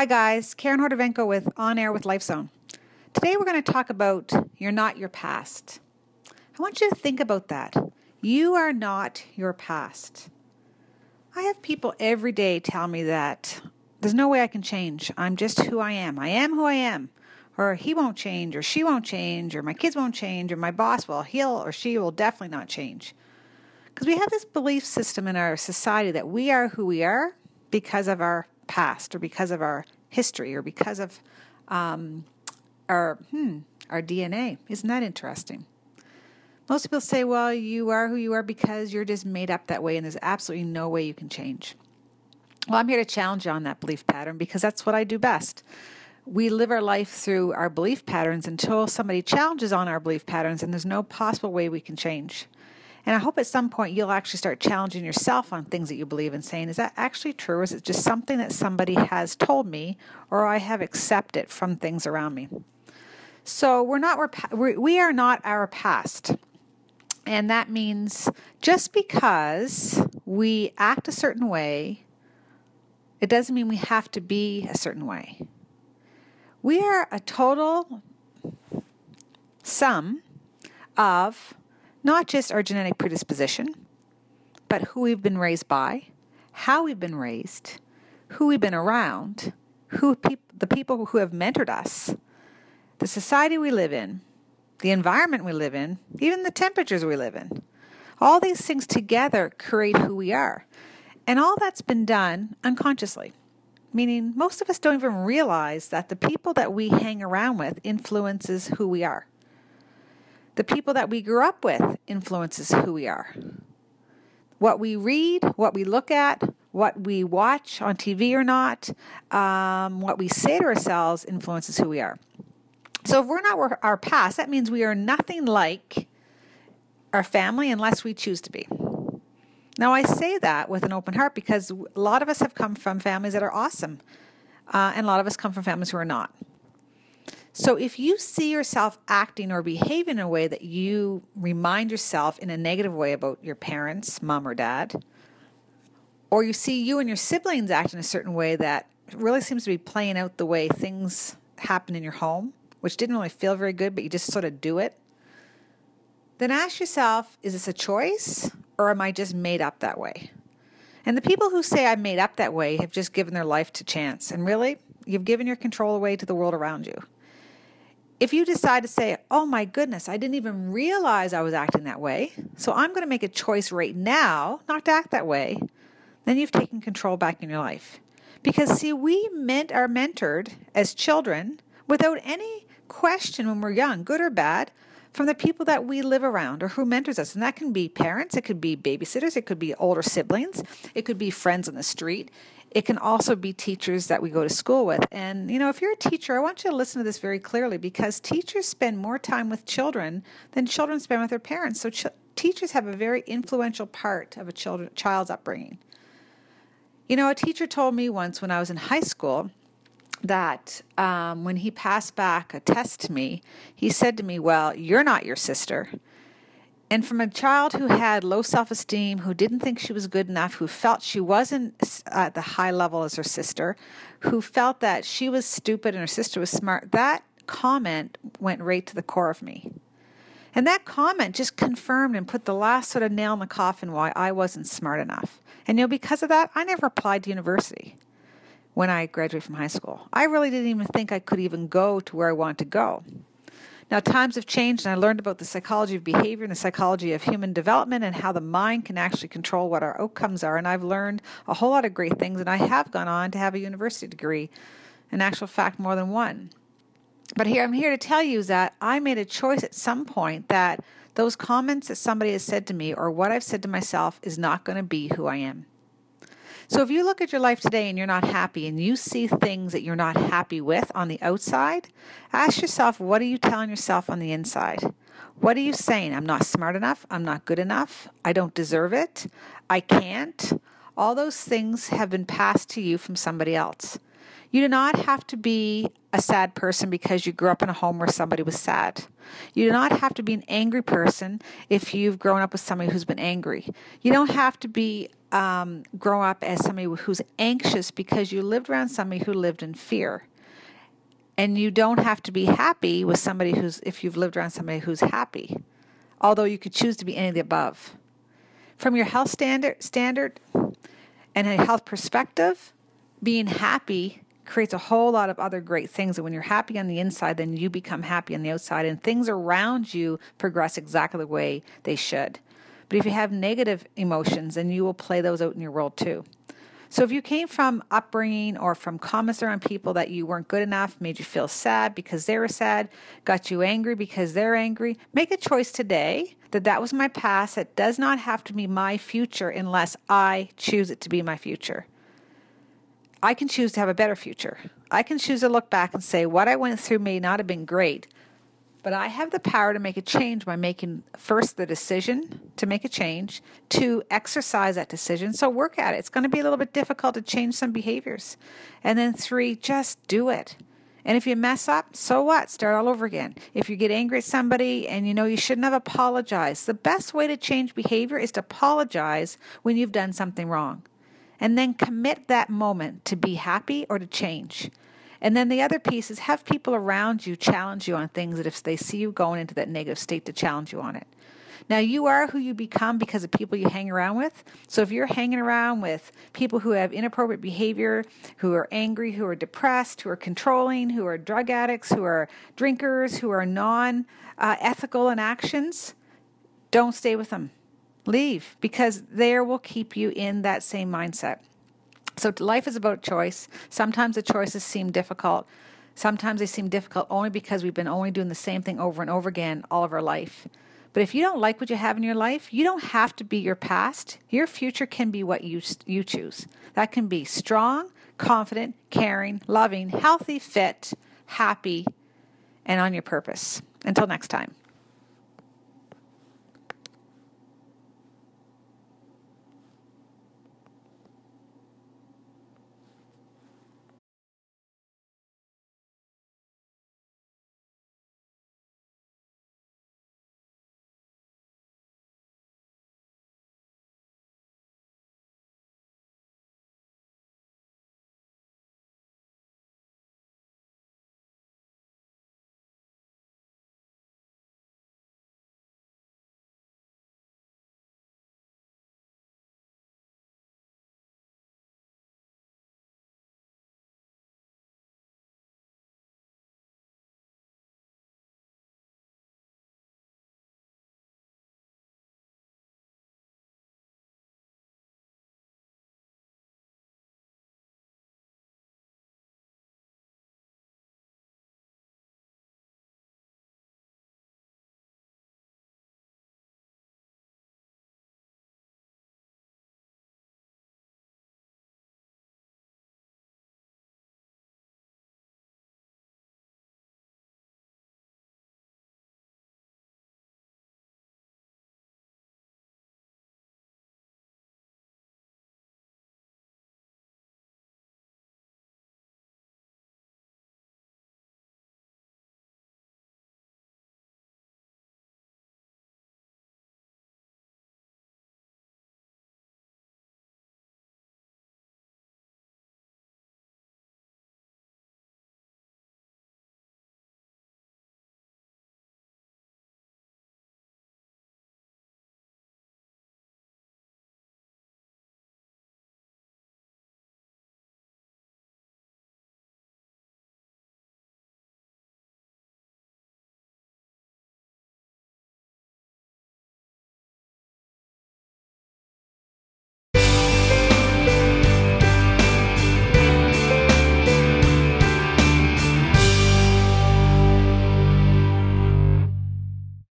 Hi, guys. Karen Hordovenko with On Air with LifeZone. Today, we're going to talk about you're not your past. I want you to think about that. You are not your past. I have people every day tell me that there's no way I can change. I'm just who I am. I am who I am. Or he won't change, or she won't change, or my kids won't change, or my boss will. He'll or she will definitely not change. Because we have this belief system in our society that we are who we are because of our past, or because of our history, or because of um, our hmm, our DNA. Isn't that interesting? Most people say, well, you are who you are because you're just made up that way, and there's absolutely no way you can change. Well, I'm here to challenge you on that belief pattern because that's what I do best. We live our life through our belief patterns until somebody challenges on our belief patterns, and there's no possible way we can change. And I hope at some point you'll actually start challenging yourself on things that you believe in, saying, is that actually true? Or is it just something that somebody has told me or I have accepted from things around me? So we're not, we are not our past. And that means just because we act a certain way, it doesn't mean we have to be a certain way. We are a total sum of not just our genetic predisposition, but who we've been raised by, how we've been raised, who we've been around, who peop- the people who have mentored us, the society we live in, the environment we live in, even the temperatures we live in. All these things together create who we are. And all that's been done unconsciously, meaning most of us don't even realize that the people that we hang around with influences who we are. The people that we grew up with influences who we are. What we read, what we look at, what we watch on TV or not, um, what we say to ourselves influences who we are. So if we're not our past, that means we are nothing like our family unless we choose to be. Now, I say that with an open heart because a lot of us have come from families that are awesome, uh, and a lot of us come from families who are not. So, if you see yourself acting or behaving in a way that you remind yourself in a negative way about your parents, mom or dad, or you see you and your siblings act in a certain way that really seems to be playing out the way things happen in your home, which didn't really feel very good, but you just sort of do it, then ask yourself is this a choice or am I just made up that way? And the people who say I'm made up that way have just given their life to chance. And really, you've given your control away to the world around you. If you decide to say, oh my goodness, I didn't even realize I was acting that way, so I'm going to make a choice right now not to act that way, then you've taken control back in your life. Because, see, we meant, are mentored as children without any question when we're young, good or bad, from the people that we live around or who mentors us. And that can be parents, it could be babysitters, it could be older siblings, it could be friends on the street. It can also be teachers that we go to school with. And, you know, if you're a teacher, I want you to listen to this very clearly because teachers spend more time with children than children spend with their parents. So, ch- teachers have a very influential part of a children, child's upbringing. You know, a teacher told me once when I was in high school that um, when he passed back a test to me, he said to me, Well, you're not your sister. And from a child who had low self esteem, who didn't think she was good enough, who felt she wasn't at the high level as her sister, who felt that she was stupid and her sister was smart, that comment went right to the core of me. And that comment just confirmed and put the last sort of nail in the coffin why I wasn't smart enough. And you know, because of that, I never applied to university when I graduated from high school. I really didn't even think I could even go to where I wanted to go. Now, times have changed, and I learned about the psychology of behavior and the psychology of human development and how the mind can actually control what our outcomes are. And I've learned a whole lot of great things, and I have gone on to have a university degree, in actual fact, more than one. But here, I'm here to tell you that I made a choice at some point that those comments that somebody has said to me or what I've said to myself is not going to be who I am. So if you look at your life today and you're not happy and you see things that you're not happy with on the outside, ask yourself, what are you telling yourself on the inside? What are you saying? I'm not smart enough. I'm not good enough. I don't deserve it. I can't. All those things have been passed to you from somebody else. You do not have to be a sad person because you grew up in a home where somebody was sad. You do not have to be an angry person if you've grown up with somebody who's been angry. You don't have to be um, grow up as somebody who's anxious because you lived around somebody who lived in fear. And you don't have to be happy with somebody who's, if you've lived around somebody who's happy, although you could choose to be any of the above. From your health standard, standard and a health perspective, being happy creates a whole lot of other great things. And when you're happy on the inside, then you become happy on the outside, and things around you progress exactly the way they should. But if you have negative emotions, then you will play those out in your world too. So if you came from upbringing or from comments around people that you weren't good enough, made you feel sad because they were sad, got you angry because they're angry, make a choice today that that was my past. It does not have to be my future unless I choose it to be my future. I can choose to have a better future. I can choose to look back and say what I went through may not have been great, but I have the power to make a change by making first the decision to make a change, to exercise that decision. So work at it. It's going to be a little bit difficult to change some behaviors. And then three, just do it. And if you mess up, so what? Start all over again. If you get angry at somebody and you know you shouldn't have apologized, the best way to change behavior is to apologize when you've done something wrong. And then commit that moment to be happy or to change. And then the other piece is have people around you challenge you on things that if they see you going into that negative state to challenge you on it. Now, you are who you become because of people you hang around with. So, if you're hanging around with people who have inappropriate behavior, who are angry, who are depressed, who are controlling, who are drug addicts, who are drinkers, who are non uh, ethical in actions, don't stay with them. Leave because there will keep you in that same mindset. So life is about choice. Sometimes the choices seem difficult. Sometimes they seem difficult only because we've been only doing the same thing over and over again all of our life. But if you don't like what you have in your life, you don't have to be your past. Your future can be what you you choose. That can be strong, confident, caring, loving, healthy, fit, happy, and on your purpose. Until next time.